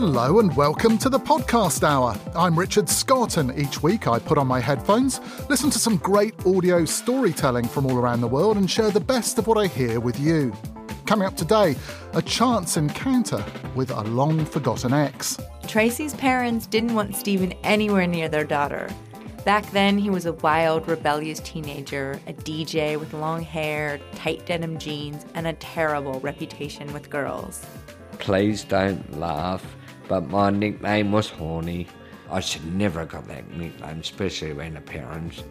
Hello and welcome to the podcast hour. I'm Richard Scott, and each week I put on my headphones, listen to some great audio storytelling from all around the world, and share the best of what I hear with you. Coming up today, a chance encounter with a long forgotten ex. Tracy's parents didn't want Stephen anywhere near their daughter. Back then, he was a wild, rebellious teenager, a DJ with long hair, tight denim jeans, and a terrible reputation with girls. Please don't laugh, but my nickname was Horny. I should never have got that nickname, especially when the parents.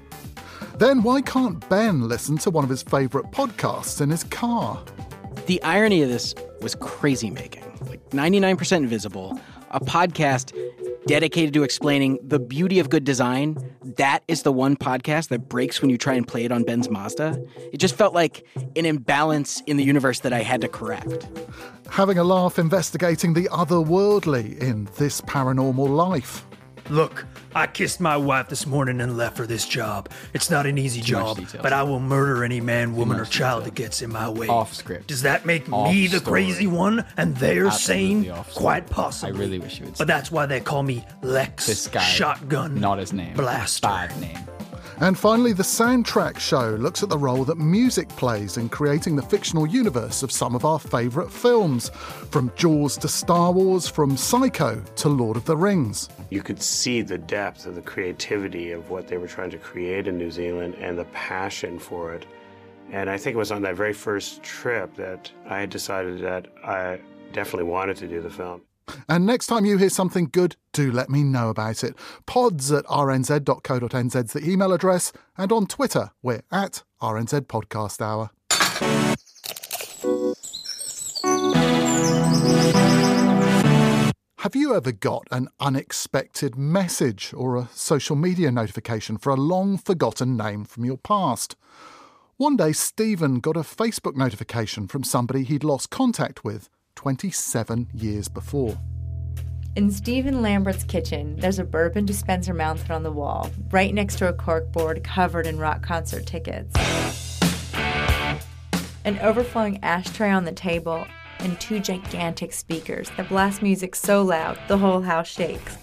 Then why can't Ben listen to one of his favourite podcasts in his car? The irony of this was crazy making. Like 99% Invisible, a podcast dedicated to explaining the beauty of good design. That is the one podcast that breaks when you try and play it on Ben's Mazda. It just felt like an imbalance in the universe that I had to correct. Having a laugh investigating the otherworldly in this paranormal life. Look, I kissed my wife this morning and left for this job. It's not an easy Too much job, but I will murder any man, woman, or much child that gets in my way. Off script. Does that make Off me the story. crazy one and they're Absolutely sane? off story. Quite possibly. I really wish you would But that's why they call me Lex This guy, Shotgun not his name. Blaster. Bad name. And finally, the soundtrack show looks at the role that music plays in creating the fictional universe of some of our favourite films. From Jaws to Star Wars, from Psycho to Lord of the Rings. You could see the depth of the creativity of what they were trying to create in New Zealand and the passion for it. And I think it was on that very first trip that I decided that I definitely wanted to do the film. And next time you hear something good, do let me know about it. Pods at rnz.co.nz is the email address, and on Twitter, we're at RNZ Podcast Hour. Have you ever got an unexpected message or a social media notification for a long forgotten name from your past? One day, Stephen got a Facebook notification from somebody he'd lost contact with 27 years before. In Stephen Lambert's kitchen, there's a bourbon dispenser mounted on the wall, right next to a corkboard covered in rock concert tickets. An overflowing ashtray on the table, and two gigantic speakers that blast music so loud the whole house shakes.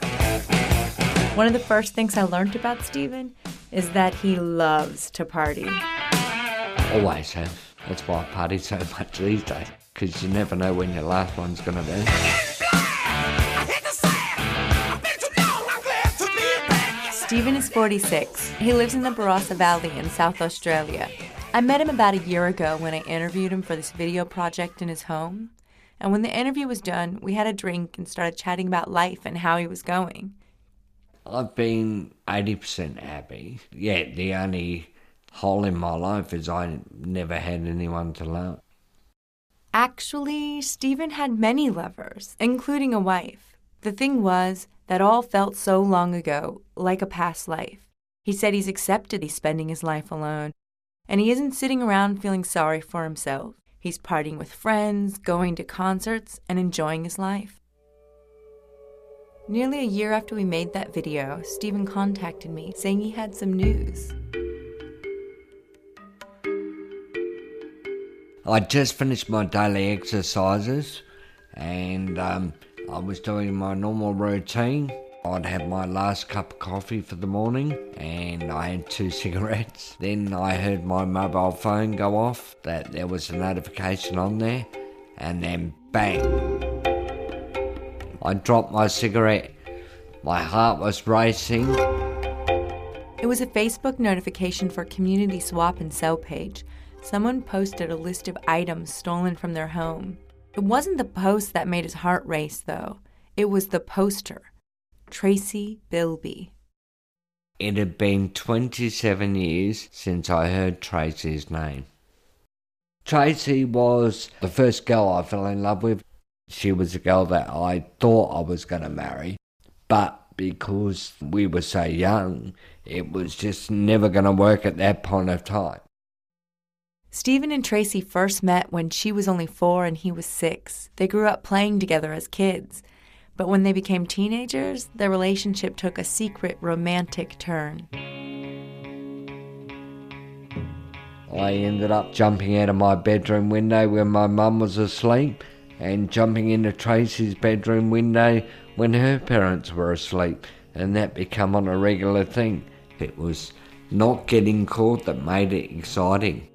One of the first things I learned about Stephen is that he loves to party. Always have. That's why I party so much these days, because you never know when your last one's going to be. Stephen is 46. He lives in the Barossa Valley in South Australia. I met him about a year ago when I interviewed him for this video project in his home. And when the interview was done, we had a drink and started chatting about life and how he was going. I've been 80% happy. Yeah, the only hole in my life is I never had anyone to love. Actually, Stephen had many lovers, including a wife. The thing was, that all felt so long ago, like a past life. He said he's accepted he's spending his life alone, and he isn't sitting around feeling sorry for himself. He's partying with friends, going to concerts, and enjoying his life. Nearly a year after we made that video, Stephen contacted me saying he had some news. I just finished my daily exercises and um, I was doing my normal routine. I'd have my last cup of coffee for the morning and I had two cigarettes. Then I heard my mobile phone go off, that there was a notification on there, and then bang. I dropped my cigarette. My heart was racing. It was a Facebook notification for Community Swap and Sell page. Someone posted a list of items stolen from their home. It wasn't the post that made his heart race, though. It was the poster Tracy Bilby. It had been 27 years since I heard Tracy's name. Tracy was the first girl I fell in love with. She was a girl that I thought I was going to marry, but because we were so young, it was just never going to work at that point of time. Stephen and Tracy first met when she was only four and he was six. They grew up playing together as kids. But when they became teenagers, their relationship took a secret romantic turn. I ended up jumping out of my bedroom window when my mum was asleep and jumping into Tracy's bedroom window when her parents were asleep, and that became on a regular thing. It was not getting caught that made it exciting.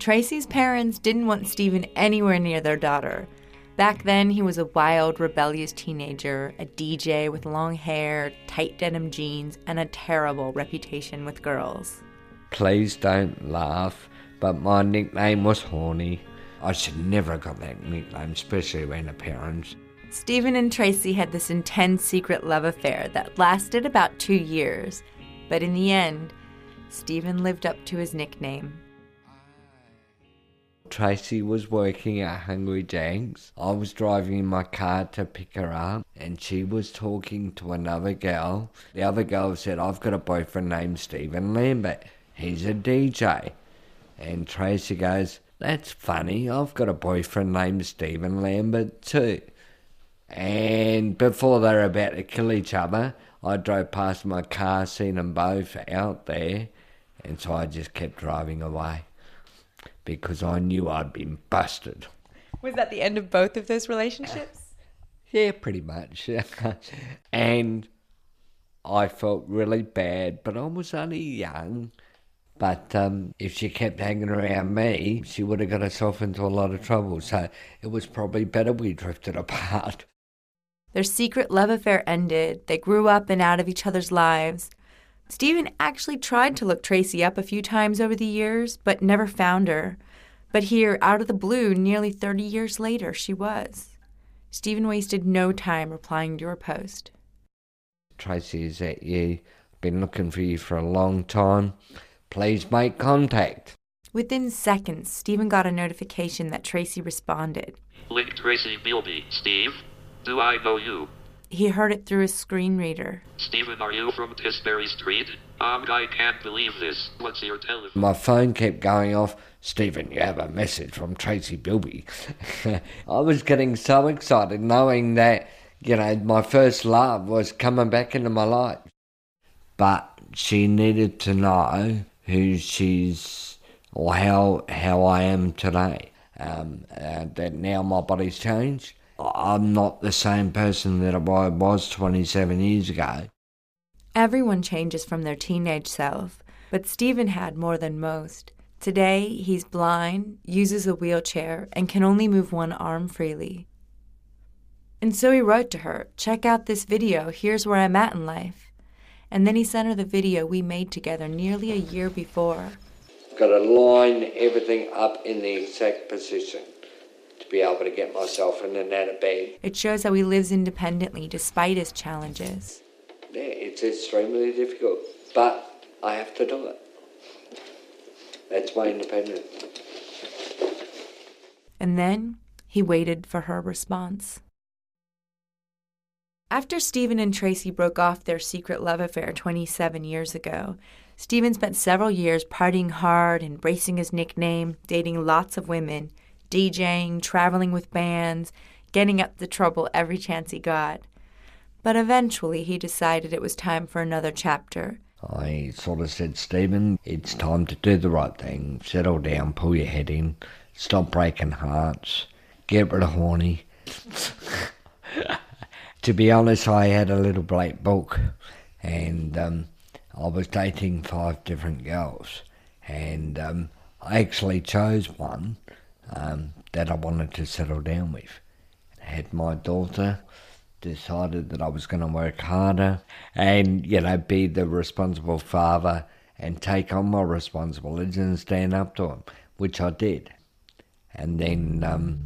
Tracy's parents didn't want Stephen anywhere near their daughter. Back then, he was a wild, rebellious teenager, a DJ with long hair, tight denim jeans, and a terrible reputation with girls. Please don't laugh, but my nickname was Horny. I should never have got that nickname, especially when a parent. Stephen and Tracy had this intense secret love affair that lasted about two years, but in the end, Stephen lived up to his nickname. Tracy was working at Hungry Jack's. I was driving in my car to pick her up, and she was talking to another girl. The other girl said, I've got a boyfriend named Stephen Lambert. He's a DJ. And Tracy goes, That's funny. I've got a boyfriend named Stephen Lambert too. And before they were about to kill each other, I drove past my car, seen them both out there, and so I just kept driving away because I knew I'd been busted. Was that the end of both of those relationships? Yeah, pretty much. and I felt really bad, but I was only young. But um, if she kept hanging around me, she would have got herself into a lot of trouble. So it was probably better we drifted apart. Their secret love affair ended. They grew up and out of each other's lives. Stephen actually tried to look Tracy up a few times over the years, but never found her. But here, out of the blue, nearly 30 years later, she was. Stephen wasted no time replying to your post. Tracy, is that you? Been looking for you for a long time. Please make contact. Within seconds, Stephen got a notification that Tracy responded. Link Tracy Bilby. Steve, do I know you? He heard it through his screen reader. Stephen, are you from Tisbury Street? Um, I can't believe this. What's your telephone? My phone kept going off. Stephen, you have a message from Tracy Bilby. I was getting so excited knowing that, you know, my first love was coming back into my life. But she needed to know who she's or how how I am today. Um, uh, that now my body's changed. I'm not the same person that I was 27 years ago. Everyone changes from their teenage self, but Stephen had more than most. Today, he's blind, uses a wheelchair, and can only move one arm freely. And so he wrote to her, Check out this video, here's where I'm at in life. And then he sent her the video we made together nearly a year before. Got to line everything up in the exact position to be able to get myself in and out of bed. It shows how he lives independently despite his challenges. Yeah, it's extremely difficult, but I have to do it. That's my independence. And then he waited for her response. After Stephen and Tracy broke off their secret love affair 27 years ago, Stephen spent several years partying hard, embracing his nickname, dating lots of women, DJing, traveling with bands, getting up to trouble every chance he got. But eventually he decided it was time for another chapter. I sort of said, Stephen, it's time to do the right thing. Settle down, pull your head in, stop breaking hearts, get rid of horny. to be honest, I had a little black book, and um, I was dating five different girls, and um, I actually chose one um, that I wanted to settle down with. I had my daughter, decided that I was going to work harder, and you know, be the responsible father and take on my responsibilities and stand up to them, which I did. And then um,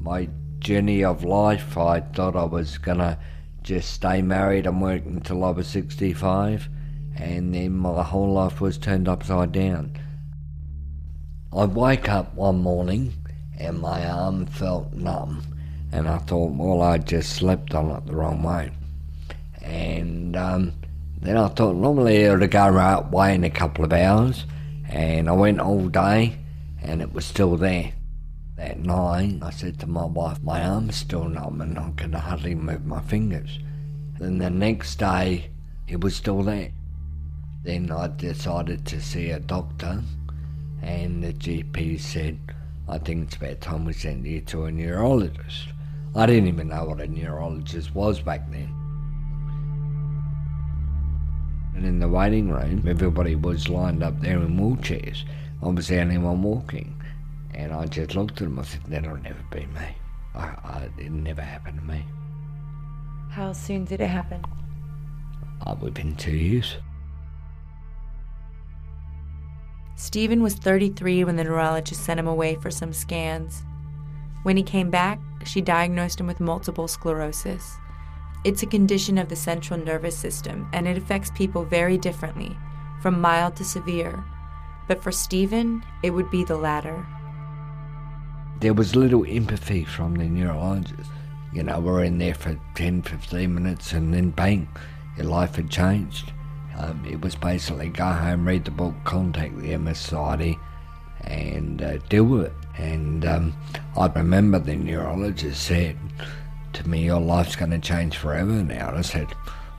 my journey of life, I thought I was gonna just stay married and work until I was 65, and then my whole life was turned upside down. I wake up one morning and my arm felt numb, and I thought, well, I just slept on it the wrong way. And um, then I thought, normally it would go right away in a couple of hours, and I went all day, and it was still there. That night, I said to my wife, my arm's still numb and I can hardly move my fingers. Then the next day, it was still there. Then I decided to see a doctor, and the GP said, I think it's about time we sent you to a neurologist. I didn't even know what a neurologist was back then. And in the waiting room, everybody was lined up there in wheelchairs. I was the only one walking. And I just looked at them. I said, That'll never be me. I, I, it never happened to me. How soon did it happen? Uh, within two years. Stephen was 33 when the neurologist sent him away for some scans. When he came back, she diagnosed him with multiple sclerosis. It's a condition of the central nervous system, and it affects people very differently, from mild to severe. But for Stephen, it would be the latter there was little empathy from the neurologist. You know, we're in there for 10, 15 minutes and then bang, your life had changed. Um, it was basically go home, read the book, contact the MS Society and uh, deal with it. And um, I remember the neurologist said to me, your life's going to change forever now. And I said,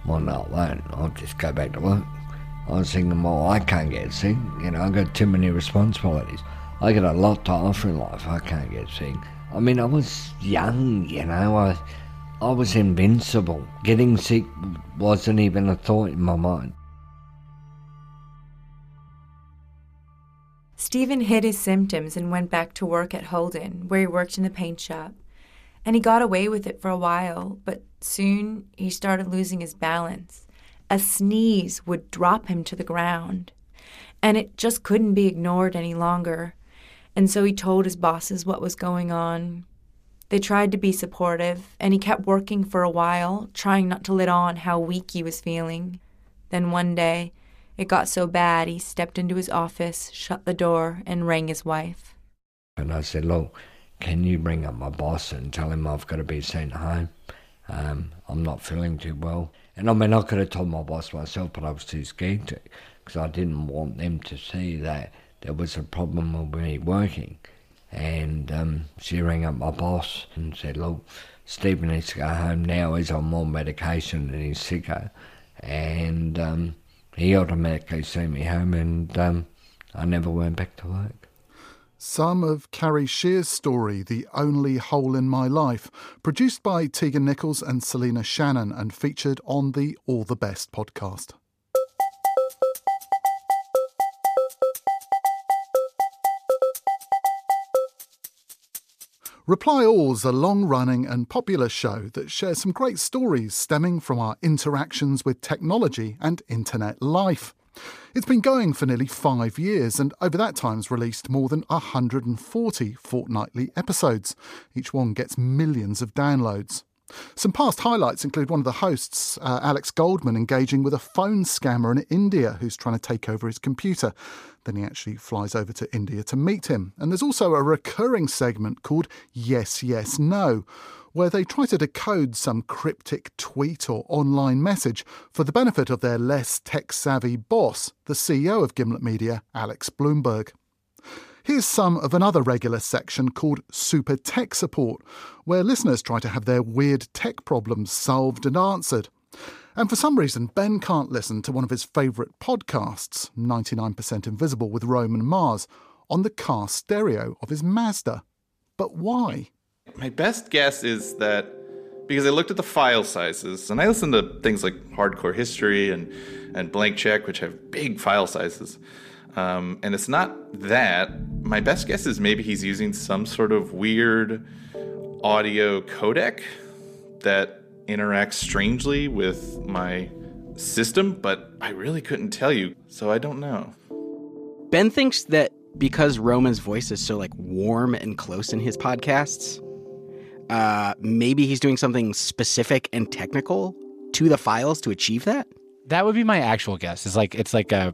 well, no, it won't. I'll just go back to work. I was thinking, well, I can't get sick. You know, I've got too many responsibilities. I got a lot to offer in life. I can't get sick. I mean, I was young, you know. I, I was invincible. Getting sick wasn't even a thought in my mind. Stephen hid his symptoms and went back to work at Holden, where he worked in the paint shop. And he got away with it for a while, but soon he started losing his balance. A sneeze would drop him to the ground, and it just couldn't be ignored any longer. And so he told his bosses what was going on. They tried to be supportive, and he kept working for a while, trying not to let on how weak he was feeling. Then one day, it got so bad he stepped into his office, shut the door, and rang his wife. And I said, Look, can you bring up my boss and tell him I've got to be sent home? Um, I'm not feeling too well. And I mean, I could have told my boss myself, but I was too scared to because I didn't want them to see that there was a problem with me working. And um, she rang up my boss and said, Look, Stephen needs to go home now. He's on more medication and he's sicker. And um, he automatically sent me home, and um, I never went back to work. Some of Carrie Shear's story, The Only Hole in My Life, produced by Tegan Nichols and Selena Shannon and featured on the All the Best podcast. Reply All's a long running and popular show that shares some great stories stemming from our interactions with technology and internet life. It's been going for nearly five years and over that time has released more than 140 fortnightly episodes. Each one gets millions of downloads. Some past highlights include one of the hosts, uh, Alex Goldman, engaging with a phone scammer in India who's trying to take over his computer. Then he actually flies over to India to meet him. And there's also a recurring segment called Yes, Yes, No, where they try to decode some cryptic tweet or online message for the benefit of their less tech savvy boss, the CEO of Gimlet Media, Alex Blumberg. Here's some of another regular section called Super Tech Support, where listeners try to have their weird tech problems solved and answered. And for some reason, Ben can't listen to one of his favourite podcasts, 99% Invisible with Roman Mars, on the car stereo of his Mazda. But why? My best guess is that because I looked at the file sizes and I listened to things like Hardcore History and, and Blank Check, which have big file sizes. Um, and it's not that. My best guess is maybe he's using some sort of weird audio codec that interacts strangely with my system, but I really couldn't tell you, so I don't know. Ben thinks that because Roman's voice is so like warm and close in his podcasts, uh, maybe he's doing something specific and technical to the files to achieve that. That would be my actual guess. It's like it's like a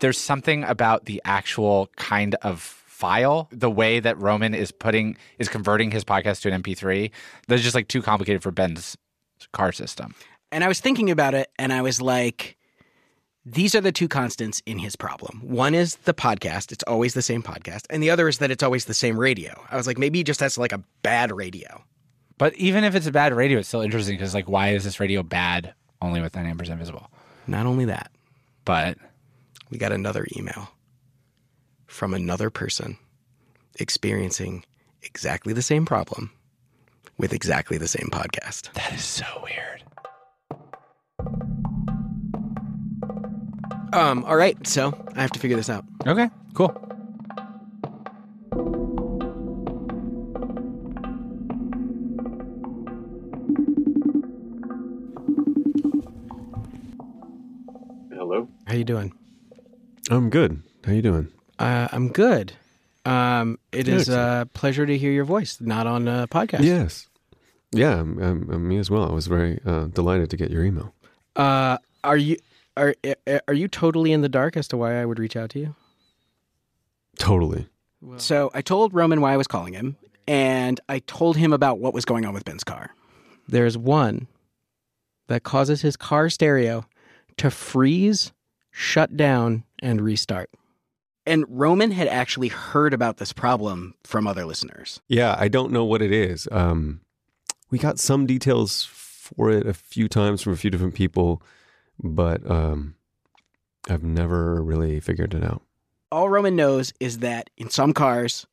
there's something about the actual kind of file, the way that Roman is putting is converting his podcast to an MP3. That's just like too complicated for Ben's car system. And I was thinking about it, and I was like, these are the two constants in his problem. One is the podcast, it's always the same podcast. And the other is that it's always the same radio. I was like, maybe he just has like a bad radio. But even if it's a bad radio, it's still interesting because, like, why is this radio bad only with 99% visible? Not only that, but we got another email from another person experiencing exactly the same problem with exactly the same podcast. That is so weird. Um, all right, so I have to figure this out. Okay, cool. Hello. How you doing? I'm good. How you doing? Uh, I'm good. Um, it is a pleasure to hear your voice, not on a podcast. Yes. Yeah, um, um, me as well. I was very uh, delighted to get your email. Uh, are you are are you totally in the dark as to why I would reach out to you? Totally. So I told Roman why I was calling him, and I told him about what was going on with Ben's car. There's one that causes his car stereo to freeze, shut down, and restart. And Roman had actually heard about this problem from other listeners. Yeah, I don't know what it is. Um, we got some details for it a few times from a few different people, but um, I've never really figured it out. All Roman knows is that in some cars,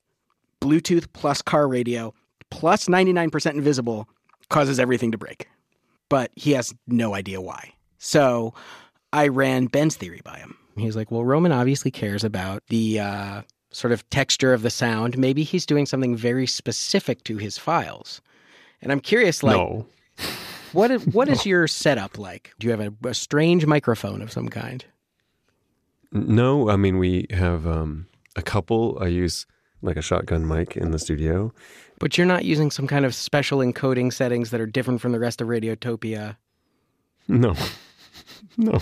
Bluetooth plus car radio plus 99% invisible causes everything to break. But he has no idea why. So I ran Ben's theory by him. He's like, well, Roman obviously cares about the uh, sort of texture of the sound. Maybe he's doing something very specific to his files. And I'm curious, like, no. what is, what is your setup like? Do you have a, a strange microphone of some kind? No, I mean we have um, a couple. I use like a shotgun mic in the studio, but you're not using some kind of special encoding settings that are different from the rest of Radiotopia. No, no.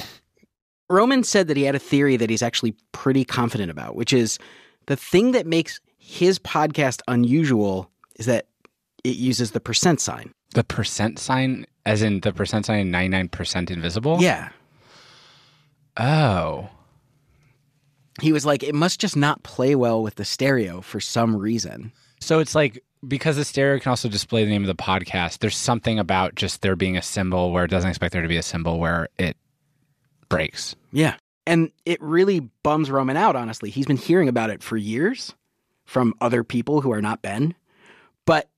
Roman said that he had a theory that he's actually pretty confident about, which is the thing that makes his podcast unusual is that it uses the percent sign. The percent sign, as in the percent sign, ninety nine percent invisible. Yeah. Oh. He was like, it must just not play well with the stereo for some reason. So it's like because the stereo can also display the name of the podcast, there's something about just there being a symbol where it doesn't expect there to be a symbol where it breaks. Yeah. And it really bums Roman out, honestly. He's been hearing about it for years from other people who are not Ben. But,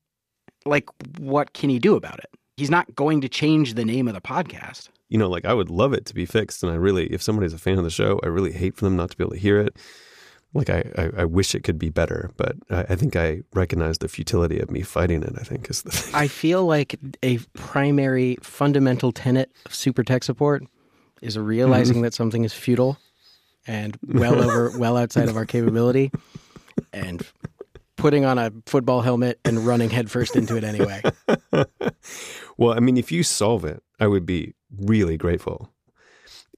like, what can he do about it? He's not going to change the name of the podcast. You know, like, I would love it to be fixed. And I really, if somebody's a fan of the show, I really hate for them not to be able to hear it. Like, I, I, I wish it could be better. But I, I think I recognize the futility of me fighting it, I think, is the thing. I feel like a primary fundamental tenet of super tech support is realizing mm-hmm. that something is futile and well over well outside of our capability and putting on a football helmet and running headfirst into it anyway. well, I mean, if you solve it, I would be really grateful.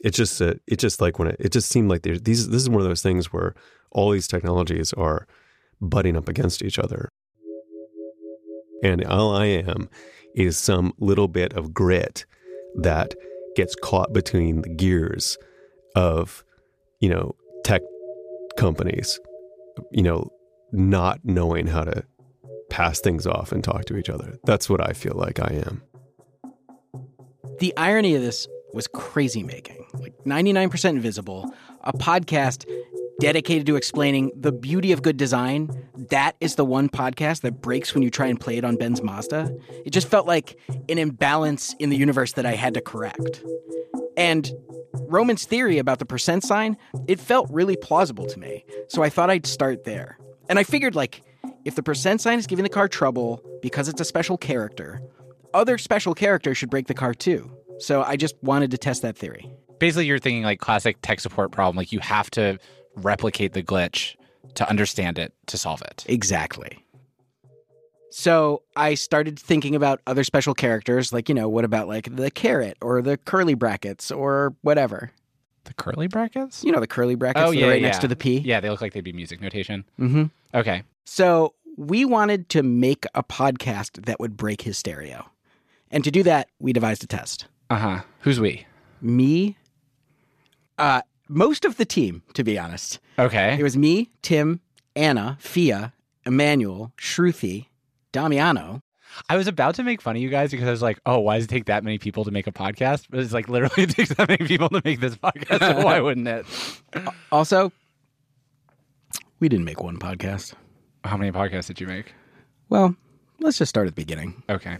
It's just uh, it just like when it, it just seemed like there's these this is one of those things where all these technologies are butting up against each other. And all I am is some little bit of grit that gets caught between the gears of, you know, tech companies, you know, not knowing how to pass things off and talk to each other. That's what I feel like I am. The irony of this was crazy making. Like 99% invisible, a podcast dedicated to explaining the beauty of good design, that is the one podcast that breaks when you try and play it on Ben's Mazda. It just felt like an imbalance in the universe that I had to correct. And Roman's theory about the percent sign, it felt really plausible to me. So I thought I'd start there. And I figured, like, if the percent sign is giving the car trouble because it's a special character, other special characters should break the car too. So I just wanted to test that theory. Basically, you're thinking like classic tech support problem. Like you have to replicate the glitch to understand it to solve it. Exactly. So I started thinking about other special characters, like, you know, what about like the caret or the curly brackets or whatever? The curly brackets? You know, the curly brackets oh, yeah, right yeah. next to the P? Yeah, they look like they'd be music notation. Mm-hmm. Okay. So we wanted to make a podcast that would break his stereo. And to do that, we devised a test. Uh huh. Who's we? Me, uh, most of the team, to be honest. Okay. It was me, Tim, Anna, Fia, Emmanuel, Shruti, Damiano. I was about to make fun of you guys because I was like, oh, why does it take that many people to make a podcast? But it's like literally it takes that many people to make this podcast. So why wouldn't it? Also, we didn't make one podcast. How many podcasts did you make? Well, let's just start at the beginning. Okay.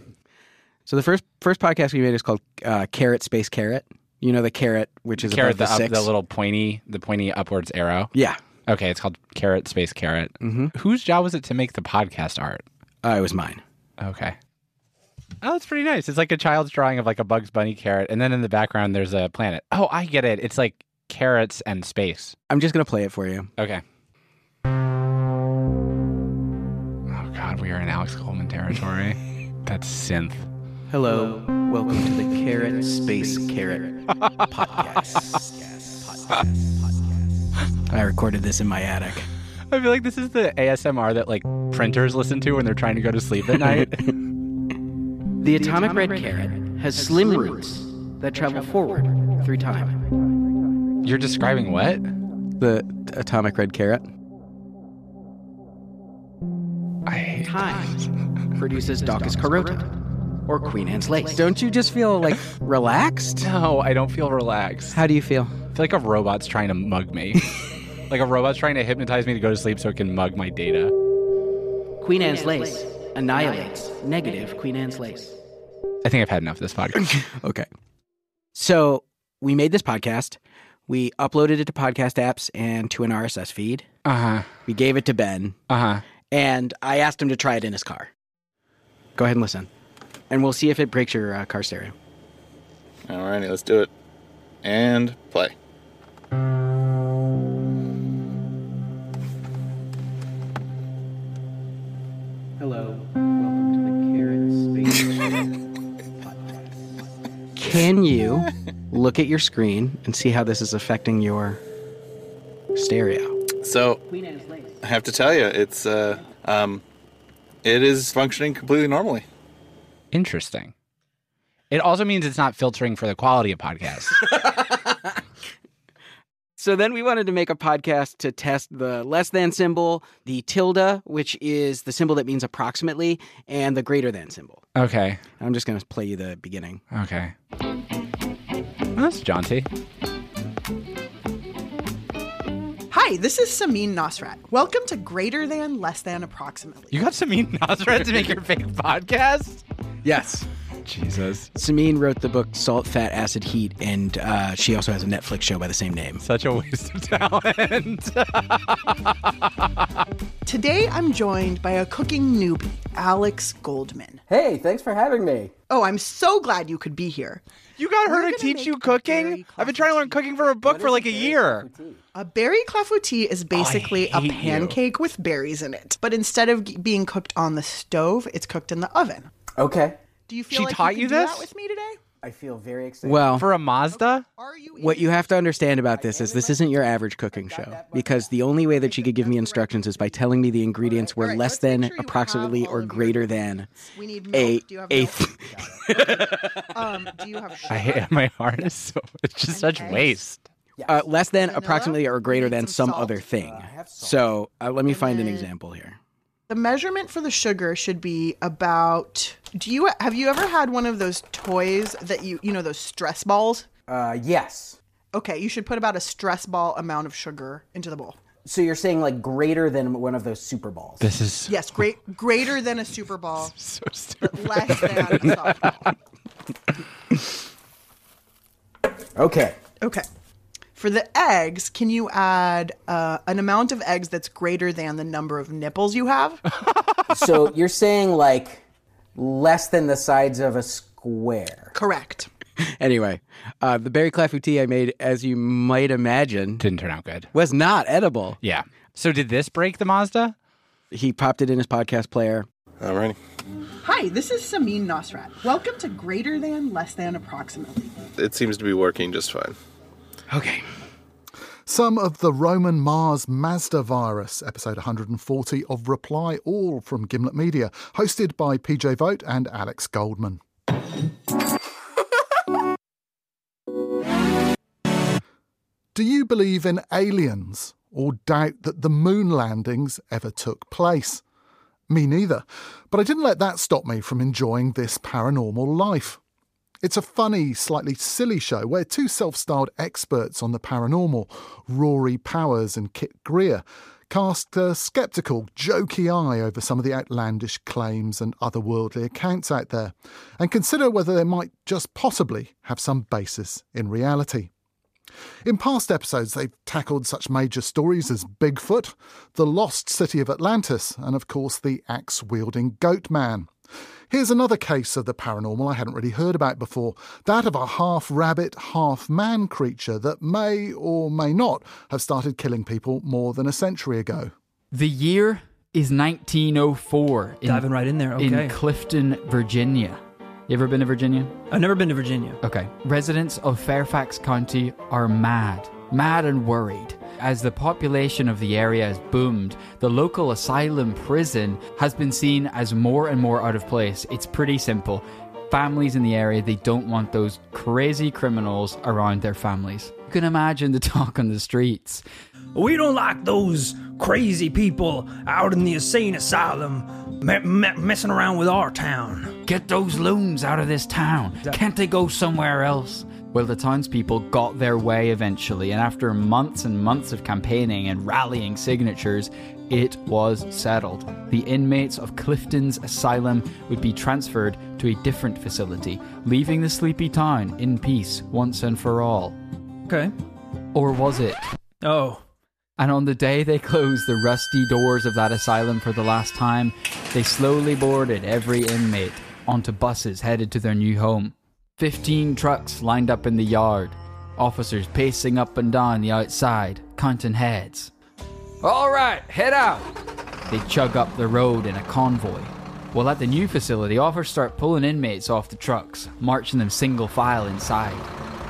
So the first first podcast we made is called uh, Carrot Space Carrot. You know the caret, which is Carrot, the, the, up, the little pointy, the pointy upwards arrow. Yeah, Okay, it's called Carrot Space Carrot. Mhm. Whose job was it to make the podcast art? uh, it was mine. Okay. Oh, it's pretty nice. It's like a child's drawing of like a Bugs Bunny carrot, and then in the background there's a planet. Oh, I get it. It's like carrots and space. I'm just gonna play it for you. Okay. Oh God, we are in Alex Goldman territory. That's synth. Hello, welcome to the Carrot Space Carrot podcast. I recorded this in my attic. I feel like this is the ASMR that like printers listen to when they're trying to go to sleep at night. The atomic red carrot has slim roots that travel forward through time. You're describing what? The atomic red carrot. I hate Time produces Daucus carota, or Queen Anne's lace. Don't you just feel like relaxed? No, I don't feel relaxed. How do you feel? I feel like a robot's trying to mug me. like a robot's trying to hypnotize me to go to sleep so it can mug my data. Queen Anne's lace annihilates negative Queen Anne's lace. I think I've had enough of this podcast. Okay. So we made this podcast. We uploaded it to podcast apps and to an RSS feed. Uh huh. We gave it to Ben, Uh huh. and I asked him to try it in his car. Go ahead and listen, and we'll see if it breaks your uh, car stereo. Alrighty, let's do it. And play. Hello, welcome to the Carrot Space podcast. Can you look at your screen and see how this is affecting your stereo? So Queen Anne's lace. I have to tell you, it's uh, um, it is functioning completely normally. Interesting. It also means it's not filtering for the quality of podcasts. So then we wanted to make a podcast to test the less than symbol, the tilde, which is the symbol that means approximately, and the greater than symbol. okay. I'm just going to play you the beginning. Okay. Well, that's jaunty. Hi, this is Samin Nosrat. Welcome to Greater Than, Less Than, Approximately. You got Samin Nosrat to make your fake podcast? Yes. Jesus. Samin wrote the book Salt, Fat, Acid, Heat, and uh, she also has a Netflix show by the same name. Such a waste of talent. Today I'm joined by a cooking newbie, Alex Goldman. Hey, thanks for having me. Oh, I'm so glad you could be here. you got We're her gonna teach you cooking? I've been trying to learn cooking for a book for like a year. A berry clafouti is basically a hate you. pancake with berries in it, but instead of being cooked on the stove, it's cooked in the oven. Okay. Do you feel She like taught you, you can do this? that with me today? I feel very excited. Well, For a Mazda? Are you what you have to understand about this is this isn't your average cooking show because the only way that she could give me instructions is by telling me the ingredients were less than, sure you have approximately, or greater than We need a milk. Do you have a. um, do you have sugar? I hate my heart is so it's just such waste. Uh, less than, approximately, or greater than some some other thing. So uh, let me find an example here. The measurement for the sugar should be about. Do you have you ever had one of those toys that you you know those stress balls? Uh, yes. Okay, you should put about a stress ball amount of sugar into the bowl. So you're saying like greater than one of those Super Balls? This is Yes, great, greater than a Super Ball, so but less than a softball. Okay. Okay. For the eggs, can you add uh, an amount of eggs that's greater than the number of nipples you have? So you're saying like less than the sides of a square. Correct. Anyway, uh, the berry clafouti I made, as you might imagine, didn't turn out good. was not edible. Yeah. So did this break the Mazda? He popped it in his podcast player. Alrighty. Hi, this is Samin Nosrat. Welcome to Greater Than, Less Than, Approximately. It seems to be working just fine. Okay. Some of the Roman Mars Mazda virus, episode 140 of Reply All from Gimlet Media, hosted by PJ Vogt and Alex Goldman. Do you believe in aliens or doubt that the moon landings ever took place? Me neither, but I didn't let that stop me from enjoying this paranormal life. It's a funny, slightly silly show where two self styled experts on the paranormal, Rory Powers and Kit Grier, cast a sceptical, jokey eye over some of the outlandish claims and otherworldly accounts out there, and consider whether they might just possibly have some basis in reality. In past episodes, they've tackled such major stories as Bigfoot, the lost city of Atlantis, and of course the axe wielding goat man. Here's another case of the paranormal I hadn't really heard about before that of a half rabbit, half man creature that may or may not have started killing people more than a century ago. The year is 1904. In, Diving right in there, okay. In Clifton, Virginia. You ever been to Virginia? I've never been to Virginia. Okay. Residents of Fairfax County are mad, mad and worried. As the population of the area has boomed, the local asylum prison has been seen as more and more out of place. It's pretty simple. Families in the area, they don't want those crazy criminals around their families. You can imagine the talk on the streets. We don't like those crazy people out in the insane asylum me- me- messing around with our town. Get those loons out of this town. Can't they go somewhere else? Well, the townspeople got their way eventually, and after months and months of campaigning and rallying signatures, it was settled. The inmates of Clifton's asylum would be transferred to a different facility, leaving the sleepy town in peace once and for all. Okay. Or was it? Oh. And on the day they closed the rusty doors of that asylum for the last time, they slowly boarded every inmate onto buses headed to their new home. Fifteen trucks lined up in the yard, officers pacing up and down the outside, counting heads. All right, head out! They chug up the road in a convoy. While at the new facility, officers start pulling inmates off the trucks, marching them single file inside.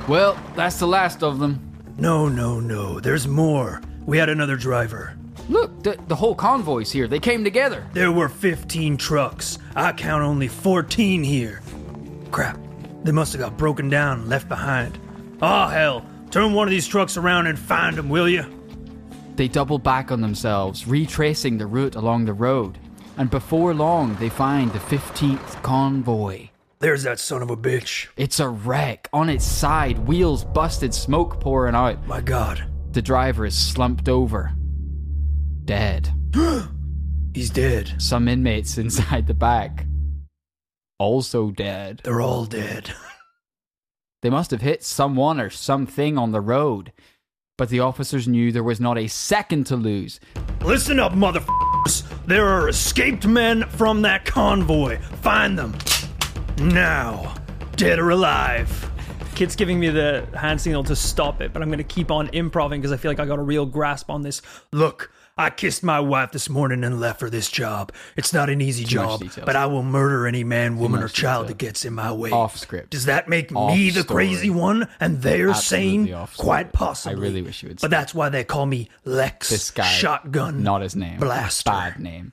Well, that's the last of them. No, no, no. There's more. We had another driver. Look, the, the whole convoy's here. They came together. There were 15 trucks. I count only 14 here. Crap. They must have got broken down and left behind. Oh, hell. Turn one of these trucks around and find them, will you? They double back on themselves, retracing the route along the road. And before long, they find the 15th convoy. There's that son of a bitch. It's a wreck. On its side, wheels busted, smoke pouring out. My god. The driver is slumped over. Dead. He's dead. Some inmates inside the back. Also dead. They're all dead. They must have hit someone or something on the road. But the officers knew there was not a second to lose. Listen up, motherfuckers. There are escaped men from that convoy. Find them. Now. Dead or alive. Kit's giving me the hand signal to stop it, but I'm going to keep on improving because I feel like I got a real grasp on this. Look, I kissed my wife this morning and left for this job. It's not an easy Too much job, but I will murder any man, woman, or much child that gets in my way. Off script. Does that make Off me the story. crazy one and they're Absolutely sane? off story. Quite possibly. I really wish you would But that's why they call me Lex This guy. Shotgun. Not his name. Blaster. Bad name.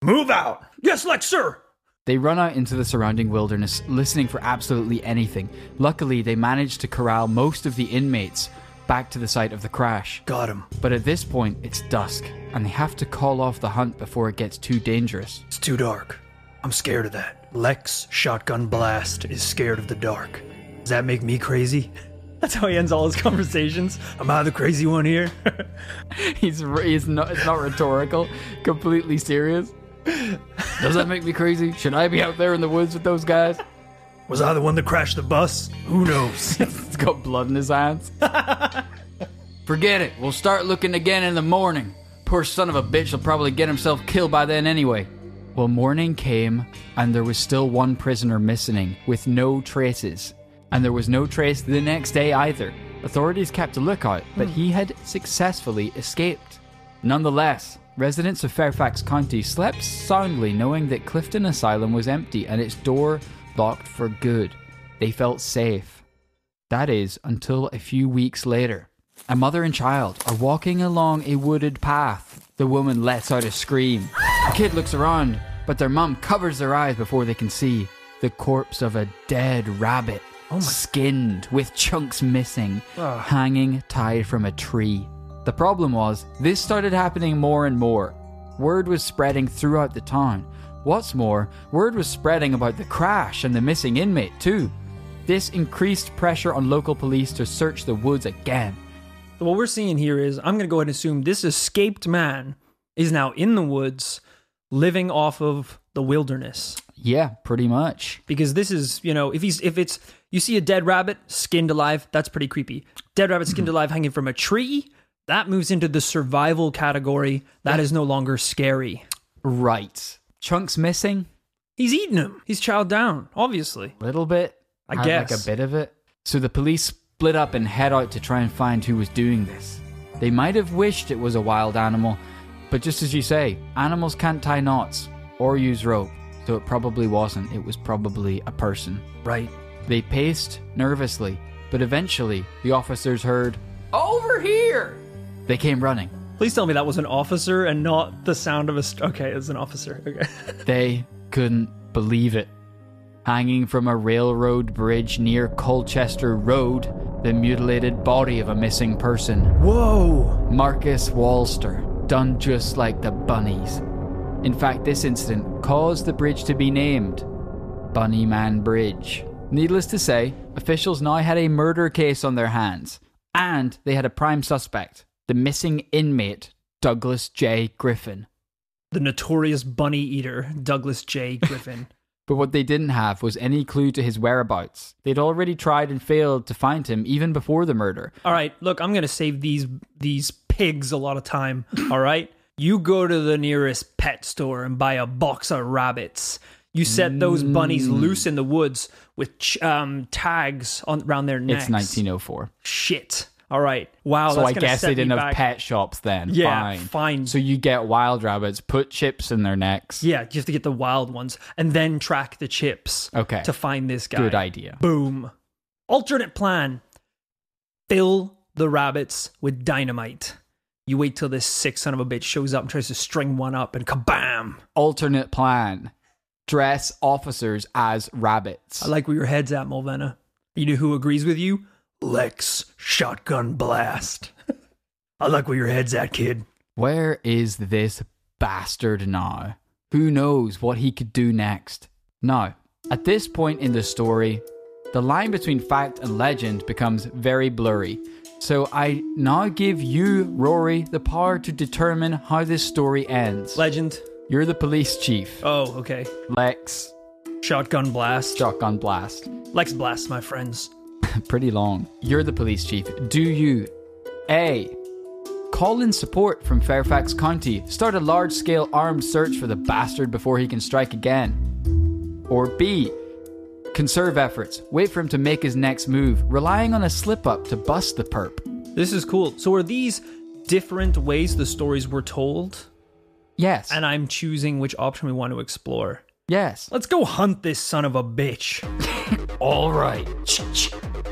Move out. Yes, Lex, sir. They run out into the surrounding wilderness, listening for absolutely anything. Luckily, they manage to corral most of the inmates back to the site of the crash. Got him. But at this point, it's dusk, and they have to call off the hunt before it gets too dangerous. It's too dark. I'm scared of that. Lex Shotgun Blast is scared of the dark. Does that make me crazy? That's how he ends all his conversations. Am I the crazy one here? he's he's not it's not rhetorical, completely serious. Does that make me crazy? Should I be out there in the woods with those guys? Was I the one that crashed the bus? Who knows? He's got blood in his hands. Forget it. We'll start looking again in the morning. Poor son of a bitch will probably get himself killed by then anyway. Well, morning came, and there was still one prisoner missing, with no traces. And there was no trace the next day either. Authorities kept a lookout, but hmm. he had successfully escaped. Nonetheless, residents of Fairfax County slept soundly knowing that Clifton Asylum was empty and its door locked for good. They felt safe. That is, until a few weeks later. A mother and child are walking along a wooded path. The woman lets out a scream. The kid looks around, but their mum covers their eyes before they can see the corpse of a dead rabbit, oh skinned with chunks missing, Ugh. hanging tied from a tree. The problem was, this started happening more and more. Word was spreading throughout the town. What's more, word was spreading about the crash and the missing inmate, too. This increased pressure on local police to search the woods again. So what we're seeing here is I'm going to go ahead and assume this escaped man is now in the woods living off of the wilderness. Yeah, pretty much. Because this is, you know, if he's if it's you see a dead rabbit skinned alive, that's pretty creepy. Dead rabbit skinned alive hanging from a tree, that moves into the survival category. That is no longer scary. Right. Chunks missing? He's eating him. He's chowed down, obviously. A little bit. I Had guess. Like a bit of it. So the police split up and head out to try and find who was doing this. They might have wished it was a wild animal, but just as you say, animals can't tie knots or use rope, so it probably wasn't. It was probably a person. Right. They paced nervously, but eventually the officers heard, Over here! They came running. Please tell me that was an officer and not the sound of a. St- okay, it's an officer. Okay. They couldn't believe it. Hanging from a railroad bridge near Colchester Road, the mutilated body of a missing person. Whoa! Marcus Walster, done just like the bunnies. In fact, this incident caused the bridge to be named Bunnyman Bridge. Needless to say, officials now had a murder case on their hands, and they had a prime suspect the missing inmate, Douglas J. Griffin. The notorious bunny eater, Douglas J. Griffin. But what they didn't have was any clue to his whereabouts. They'd already tried and failed to find him even before the murder. All right, look, I'm gonna save these these pigs a lot of time. All right, you go to the nearest pet store and buy a box of rabbits. You set those bunnies Mm. loose in the woods with ch- um, tags on around their necks. It's 1904. Shit. All right. Wow. so I guess they didn't have pet shops then. Yeah, fine. fine. So you get wild rabbits, put chips in their necks. Yeah, you have to get the wild ones and then track the chips. Okay. To find this guy. Good idea. Boom. Alternate plan. Fill the rabbits with dynamite. You wait till this sick son of a bitch shows up and tries to string one up and kabam. Alternate plan. Dress officers as rabbits. I like where your head's at, Mulvena. You know who agrees with you? Lex Shotgun Blast. I like where your head's at, kid. Where is this bastard now? Who knows what he could do next? Now, at this point in the story, the line between fact and legend becomes very blurry. So I now give you, Rory, the power to determine how this story ends. Legend. You're the police chief. Oh, okay. Lex. Shotgun Blast. Shotgun Blast. Lex Blast, my friends. Pretty long. You're the police chief. Do you A. Call in support from Fairfax County. Start a large scale armed search for the bastard before he can strike again. Or B. Conserve efforts. Wait for him to make his next move, relying on a slip up to bust the perp. This is cool. So are these different ways the stories were told? Yes. And I'm choosing which option we want to explore. Yes. Let's go hunt this son of a bitch. All right.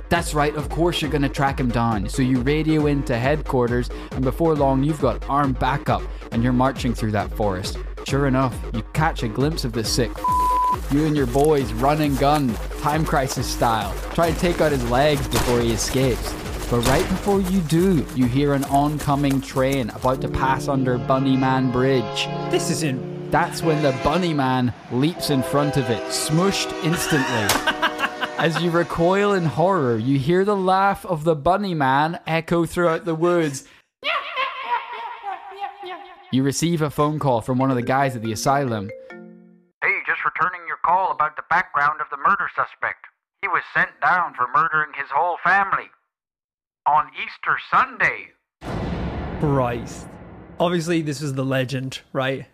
That's right, of course you're gonna track him down. So you radio into headquarters, and before long you've got armed backup, and you're marching through that forest. Sure enough, you catch a glimpse of the sick. You and your boys run and gun, time crisis style. Try to take out his legs before he escapes. But right before you do, you hear an oncoming train about to pass under Bunnyman Bridge. This isn't. That's when the Bunny Man leaps in front of it, smushed instantly. As you recoil in horror, you hear the laugh of the bunny man echo throughout the woods. You receive a phone call from one of the guys at the asylum. Hey, just returning your call about the background of the murder suspect. He was sent down for murdering his whole family on Easter Sunday. Christ. Obviously, this is the legend, right?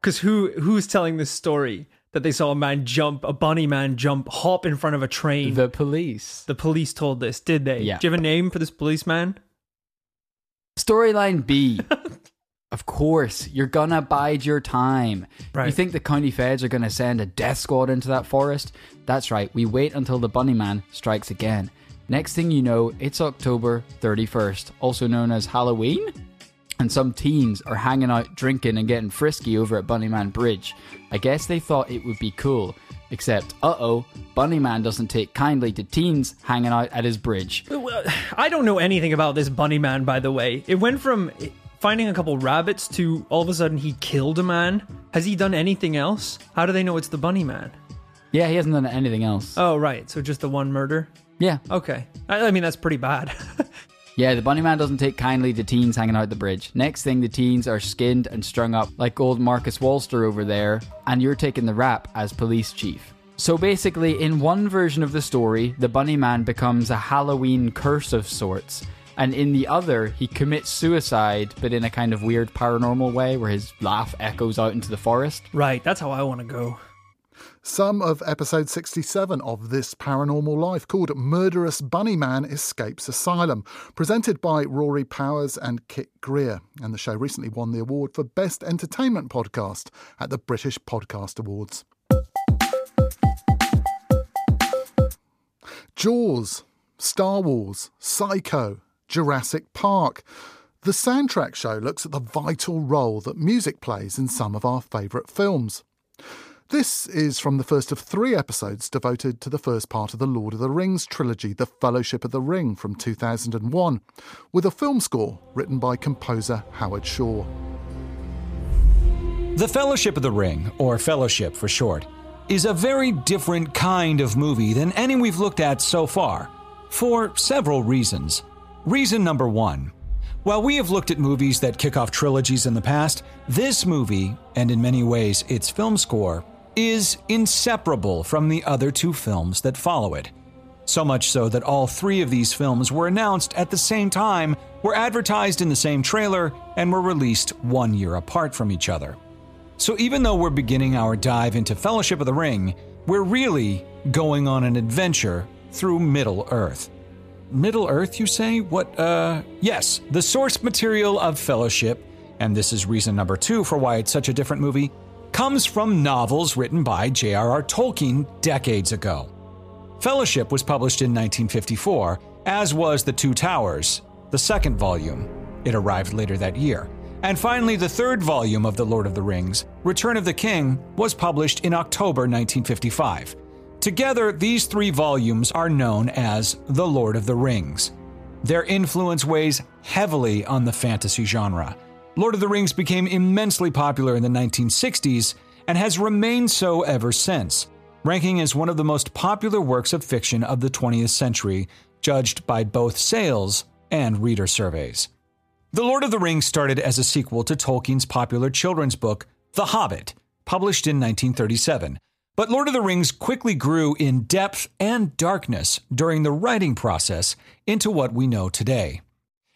Because who who's telling this story that they saw a man jump, a bunny man jump, hop in front of a train? The police. The police told this, did they? Yeah. Do you have a name for this policeman? Storyline B. of course, you're gonna bide your time. Right. You think the county feds are gonna send a death squad into that forest? That's right, we wait until the bunny man strikes again. Next thing you know, it's October 31st, also known as Halloween? And some teens are hanging out drinking and getting frisky over at Bunnyman Bridge. I guess they thought it would be cool. Except, uh oh, Bunnyman doesn't take kindly to teens hanging out at his bridge. I don't know anything about this Bunnyman, by the way. It went from finding a couple rabbits to all of a sudden he killed a man. Has he done anything else? How do they know it's the Bunnyman? Yeah, he hasn't done anything else. Oh, right. So just the one murder? Yeah. Okay. I, I mean, that's pretty bad. Yeah, the bunny man doesn't take kindly to teens hanging out the bridge. Next thing, the teens are skinned and strung up like old Marcus Walster over there, and you're taking the rap as police chief. So basically, in one version of the story, the bunny man becomes a Halloween curse of sorts, and in the other, he commits suicide, but in a kind of weird paranormal way where his laugh echoes out into the forest. right. That's how I want to go. Some of episode 67 of This Paranormal Life, called Murderous Bunny Man Escapes Asylum, presented by Rory Powers and Kit Grier. And the show recently won the award for Best Entertainment Podcast at the British Podcast Awards. Jaws, Star Wars, Psycho, Jurassic Park. The soundtrack show looks at the vital role that music plays in some of our favourite films. This is from the first of three episodes devoted to the first part of the Lord of the Rings trilogy, The Fellowship of the Ring from 2001, with a film score written by composer Howard Shore. The Fellowship of the Ring, or Fellowship for short, is a very different kind of movie than any we've looked at so far, for several reasons. Reason number one while we have looked at movies that kick off trilogies in the past, this movie, and in many ways its film score, is inseparable from the other two films that follow it. So much so that all three of these films were announced at the same time, were advertised in the same trailer, and were released one year apart from each other. So even though we're beginning our dive into Fellowship of the Ring, we're really going on an adventure through Middle Earth. Middle Earth, you say? What, uh. Yes, the source material of Fellowship, and this is reason number two for why it's such a different movie, comes from novels written by J.R.R. Tolkien decades ago. Fellowship was published in 1954, as was The Two Towers, the second volume. It arrived later that year. And finally, the third volume of The Lord of the Rings, Return of the King, was published in October 1955. Together, these three volumes are known as The Lord of the Rings. Their influence weighs heavily on the fantasy genre. Lord of the Rings became immensely popular in the 1960s and has remained so ever since, ranking as one of the most popular works of fiction of the 20th century, judged by both sales and reader surveys. The Lord of the Rings started as a sequel to Tolkien's popular children's book, The Hobbit, published in 1937. But Lord of the Rings quickly grew in depth and darkness during the writing process into what we know today.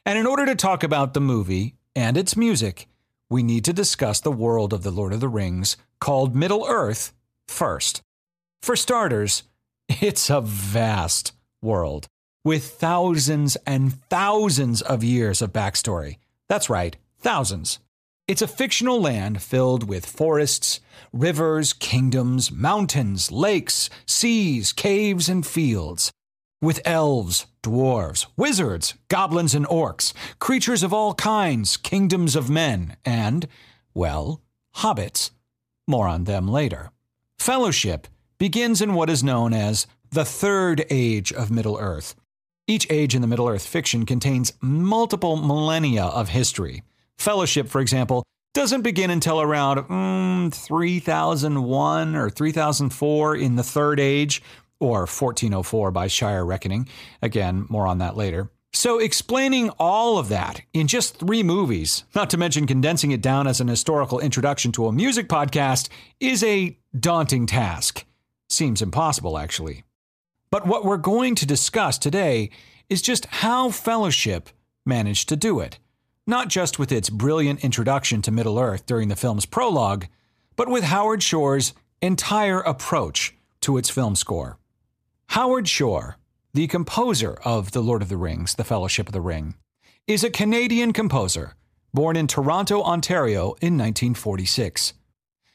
And in order to talk about the movie and its music, we need to discuss the world of the Lord of the Rings, called Middle Earth, first. For starters, it's a vast world with thousands and thousands of years of backstory. That's right, thousands. It's a fictional land filled with forests, rivers, kingdoms, mountains, lakes, seas, caves, and fields. With elves, dwarves, wizards, goblins, and orcs, creatures of all kinds, kingdoms of men, and, well, hobbits. More on them later. Fellowship begins in what is known as the Third Age of Middle Earth. Each age in the Middle Earth fiction contains multiple millennia of history. Fellowship, for example, doesn't begin until around mm, 3001 or 3004 in the Third Age, or 1404 by Shire Reckoning. Again, more on that later. So, explaining all of that in just three movies, not to mention condensing it down as an historical introduction to a music podcast, is a daunting task. Seems impossible, actually. But what we're going to discuss today is just how Fellowship managed to do it. Not just with its brilliant introduction to Middle Earth during the film's prologue, but with Howard Shore's entire approach to its film score. Howard Shore, the composer of The Lord of the Rings, The Fellowship of the Ring, is a Canadian composer born in Toronto, Ontario in 1946.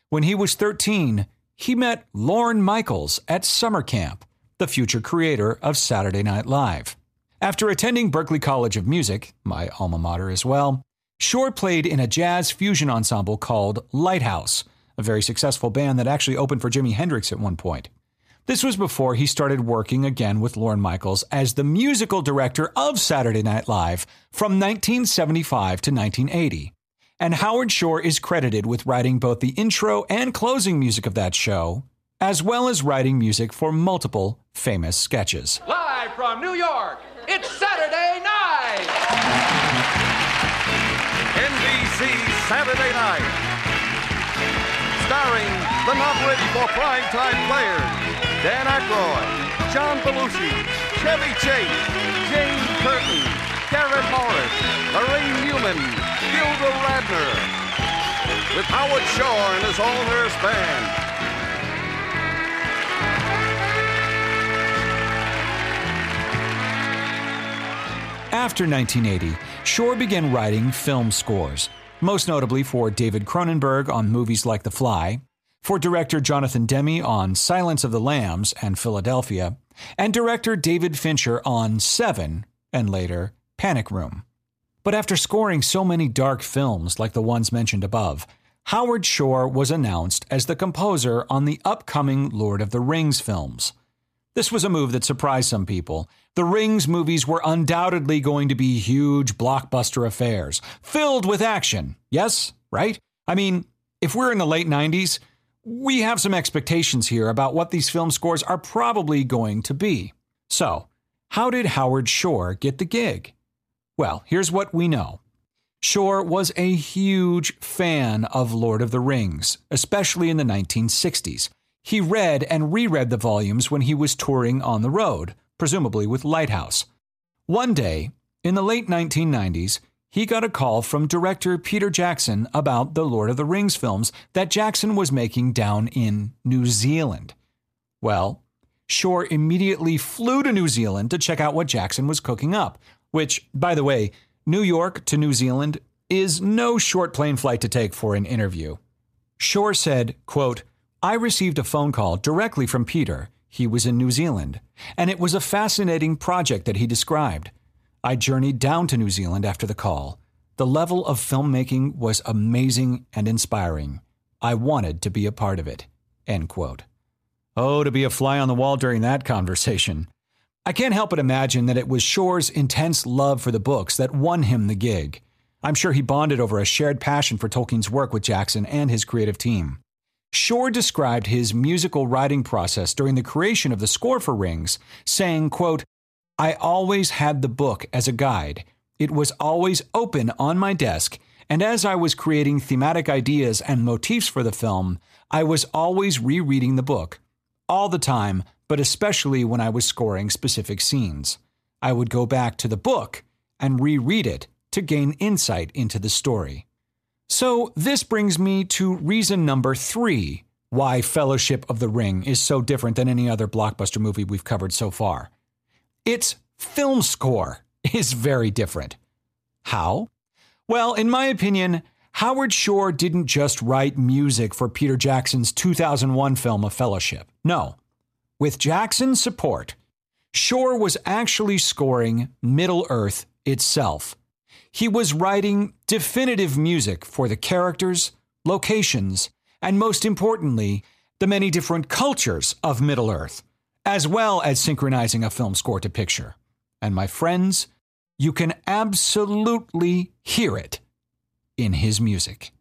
When he was 13, he met Lorne Michaels at summer camp, the future creator of Saturday Night Live. After attending Berklee College of Music, my alma mater as well, Shore played in a jazz fusion ensemble called Lighthouse, a very successful band that actually opened for Jimi Hendrix at one point. This was before he started working again with Lorne Michaels as the musical director of Saturday Night Live from 1975 to 1980. And Howard Shore is credited with writing both the intro and closing music of that show, as well as writing music for multiple famous sketches. Live from New York, it's Saturday night! NBC Saturday Night. Starring the not ready for primetime players Dan Aykroyd, John Belushi, Chevy Chase, Jane Curtin, Garrett Morris, Laraine Newman, Gilda Radner, with Howard Shore and his all nurse band. After 1980, Shore began writing film scores, most notably for David Cronenberg on movies like The Fly, for director Jonathan Demme on Silence of the Lambs and Philadelphia, and director David Fincher on Seven and later Panic Room. But after scoring so many dark films like the ones mentioned above, Howard Shore was announced as the composer on the upcoming Lord of the Rings films. This was a move that surprised some people. The Rings movies were undoubtedly going to be huge blockbuster affairs, filled with action. Yes, right? I mean, if we're in the late 90s, we have some expectations here about what these film scores are probably going to be. So, how did Howard Shore get the gig? Well, here's what we know. Shore was a huge fan of Lord of the Rings, especially in the 1960s. He read and reread the volumes when he was touring on the road, presumably with Lighthouse. One day, in the late 1990s, he got a call from director Peter Jackson about the Lord of the Rings films that Jackson was making down in New Zealand. Well, Shore immediately flew to New Zealand to check out what Jackson was cooking up, which, by the way, New York to New Zealand is no short plane flight to take for an interview. Shore said, quote, I received a phone call directly from Peter. He was in New Zealand, and it was a fascinating project that he described. I journeyed down to New Zealand after the call. The level of filmmaking was amazing and inspiring. I wanted to be a part of it. End quote. Oh, to be a fly on the wall during that conversation. I can't help but imagine that it was Shore's intense love for the books that won him the gig. I'm sure he bonded over a shared passion for Tolkien's work with Jackson and his creative team. Shore described his musical writing process during the creation of the score for Rings, saying, quote, I always had the book as a guide. It was always open on my desk, and as I was creating thematic ideas and motifs for the film, I was always rereading the book. All the time, but especially when I was scoring specific scenes. I would go back to the book and reread it to gain insight into the story. So, this brings me to reason number three why Fellowship of the Ring is so different than any other blockbuster movie we've covered so far. Its film score is very different. How? Well, in my opinion, Howard Shore didn't just write music for Peter Jackson's 2001 film A Fellowship. No. With Jackson's support, Shore was actually scoring Middle Earth itself. He was writing definitive music for the characters, locations, and most importantly, the many different cultures of Middle Earth as well as synchronizing a film score to picture. And my friends, you can absolutely hear it in his music.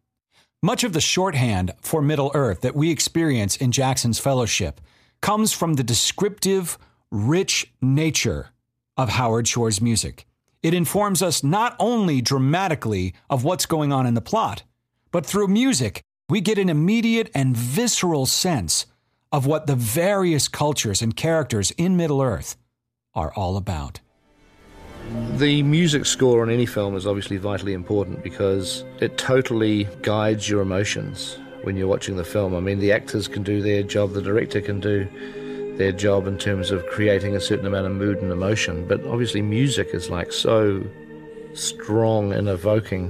Much of the shorthand for Middle Earth that we experience in Jackson's Fellowship comes from the descriptive, rich nature of Howard Shore's music. It informs us not only dramatically of what's going on in the plot, but through music, we get an immediate and visceral sense of what the various cultures and characters in Middle Earth are all about. The music score on any film is obviously vitally important because it totally guides your emotions when you're watching the film. I mean, the actors can do their job, the director can do their job in terms of creating a certain amount of mood and emotion, but obviously, music is like so strong in evoking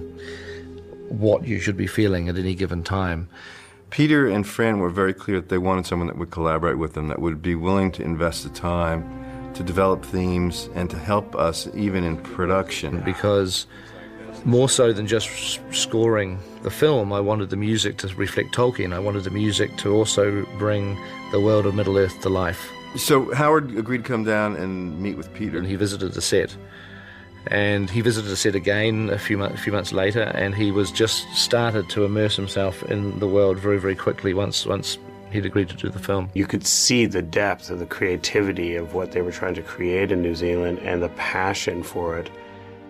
what you should be feeling at any given time. Peter and Fran were very clear that they wanted someone that would collaborate with them, that would be willing to invest the time to develop themes and to help us even in production. Because more so than just scoring the film, I wanted the music to reflect Tolkien. I wanted the music to also bring the world of Middle Earth to life. So Howard agreed to come down and meet with Peter. And he visited the set. And he visited the set again a few, a few months later, and he was just started to immerse himself in the world very, very quickly once, once he'd agreed to do the film. You could see the depth of the creativity of what they were trying to create in New Zealand and the passion for it.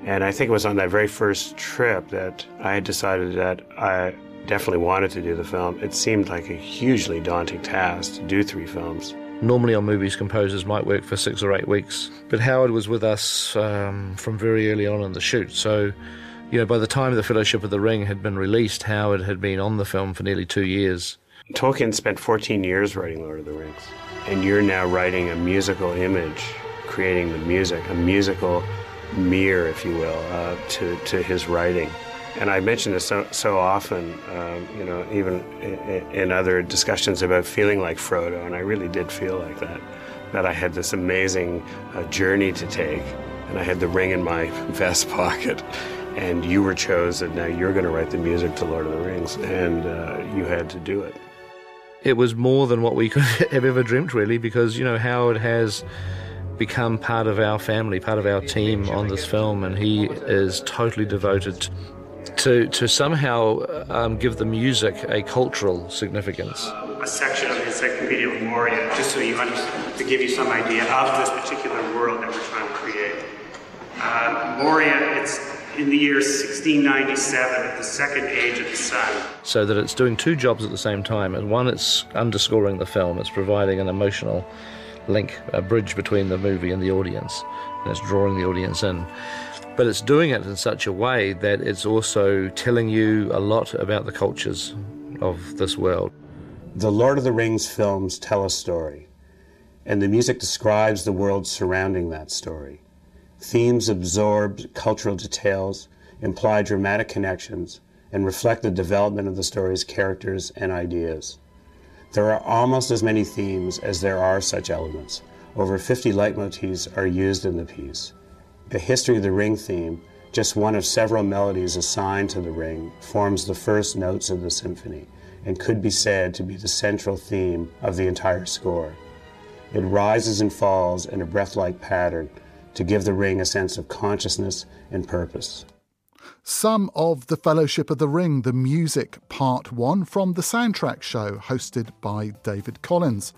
And I think it was on that very first trip that I decided that I definitely wanted to do the film. It seemed like a hugely daunting task to do three films. Normally on movies, composers might work for six or eight weeks, but Howard was with us um, from very early on in the shoot. So, you know, by the time The Fellowship of the Ring had been released, Howard had been on the film for nearly two years. Tolkien spent 14 years writing Lord of the Rings, and you're now writing a musical image, creating the music, a musical mirror, if you will, uh, to, to his writing. And I mention this so, so often, um, you know, even in, in other discussions about feeling like Frodo, and I really did feel like that, that I had this amazing uh, journey to take, and I had the ring in my vest pocket, and you were chosen. Now you're going to write the music to Lord of the Rings, and uh, you had to do it. It was more than what we could have ever dreamt, really, because, you know, Howard has become part of our family, part of our team on this film, and he is totally devoted to, to somehow um, give the music a cultural significance. A section of the Encyclopedia of Moria, just so you understand, to give you some idea of this particular world that we're trying to create. Uh, Moria, it's in the year 1697, at the second age of the sun. So that it's doing two jobs at the same time. And one, it's underscoring the film, it's providing an emotional link, a bridge between the movie and the audience, and it's drawing the audience in. But it's doing it in such a way that it's also telling you a lot about the cultures of this world. The Lord of the Rings films tell a story, and the music describes the world surrounding that story. Themes absorb cultural details, imply dramatic connections, and reflect the development of the story's characters and ideas. There are almost as many themes as there are such elements. Over 50 leitmotifs are used in the piece. The History of the Ring theme, just one of several melodies assigned to the ring, forms the first notes of the symphony and could be said to be the central theme of the entire score. It rises and falls in a breath like pattern to give the ring a sense of consciousness and purpose. Some of The Fellowship of the Ring, the music, part one from the soundtrack show hosted by David Collins.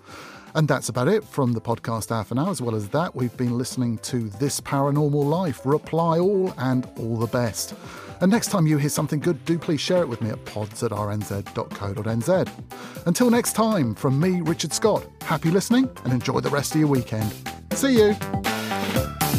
And that's about it from the podcast half an hour. As well as that, we've been listening to This Paranormal Life, Reply All, and All the Best. And next time you hear something good, do please share it with me at pods at rnz.co.nz. Until next time, from me, Richard Scott, happy listening and enjoy the rest of your weekend. See you.